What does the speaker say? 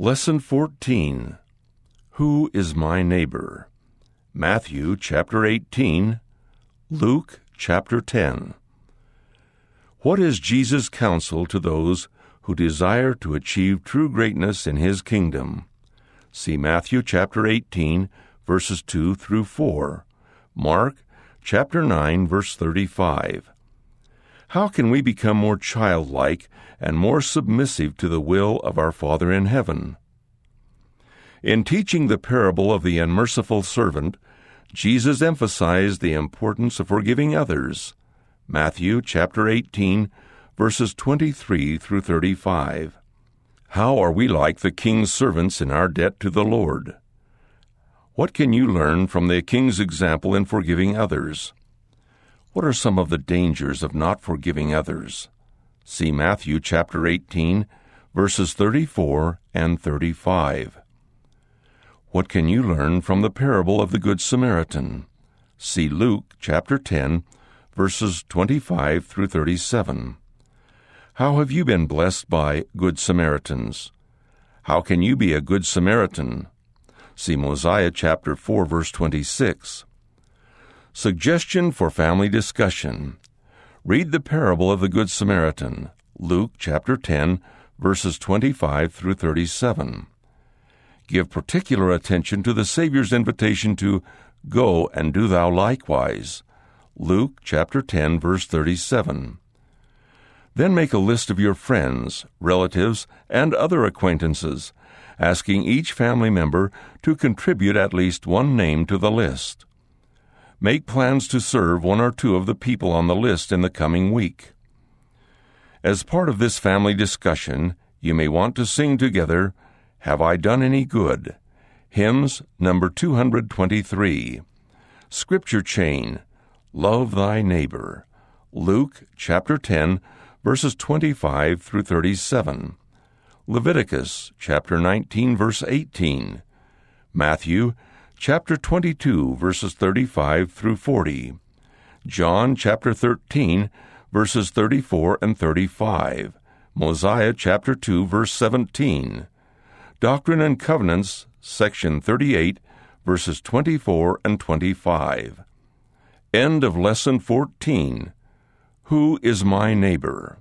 Lesson 14 Who is my neighbor? Matthew chapter 18, Luke chapter 10. What is Jesus' counsel to those who desire to achieve true greatness in his kingdom? See Matthew chapter 18, verses 2 through 4, Mark chapter 9, verse 35. How can we become more childlike and more submissive to the will of our Father in heaven? In teaching the parable of the unmerciful servant, Jesus emphasized the importance of forgiving others. Matthew chapter 18, verses 23 through 35. How are we like the king's servants in our debt to the Lord? What can you learn from the king's example in forgiving others? What are some of the dangers of not forgiving others? See Matthew chapter 18, verses 34 and 35. What can you learn from the parable of the Good Samaritan? See Luke chapter 10, verses 25 through 37. How have you been blessed by Good Samaritans? How can you be a Good Samaritan? See Mosiah chapter 4, verse 26. Suggestion for family discussion. Read the parable of the Good Samaritan, Luke chapter 10, verses 25 through 37. Give particular attention to the Savior's invitation to go and do thou likewise, Luke chapter 10, verse 37. Then make a list of your friends, relatives, and other acquaintances, asking each family member to contribute at least one name to the list. Make plans to serve one or two of the people on the list in the coming week. As part of this family discussion, you may want to sing together, Have I Done Any Good? Hymns number 223. Scripture Chain, Love Thy Neighbor. Luke chapter 10, verses 25 through 37. Leviticus chapter 19, verse 18. Matthew chapter 22, verses 35 through 40, John chapter 13, verses 34 and 35, Mosiah chapter 2, verse 17, Doctrine and Covenants, section 38, verses 24 and 25. End of lesson 14. Who is my neighbor?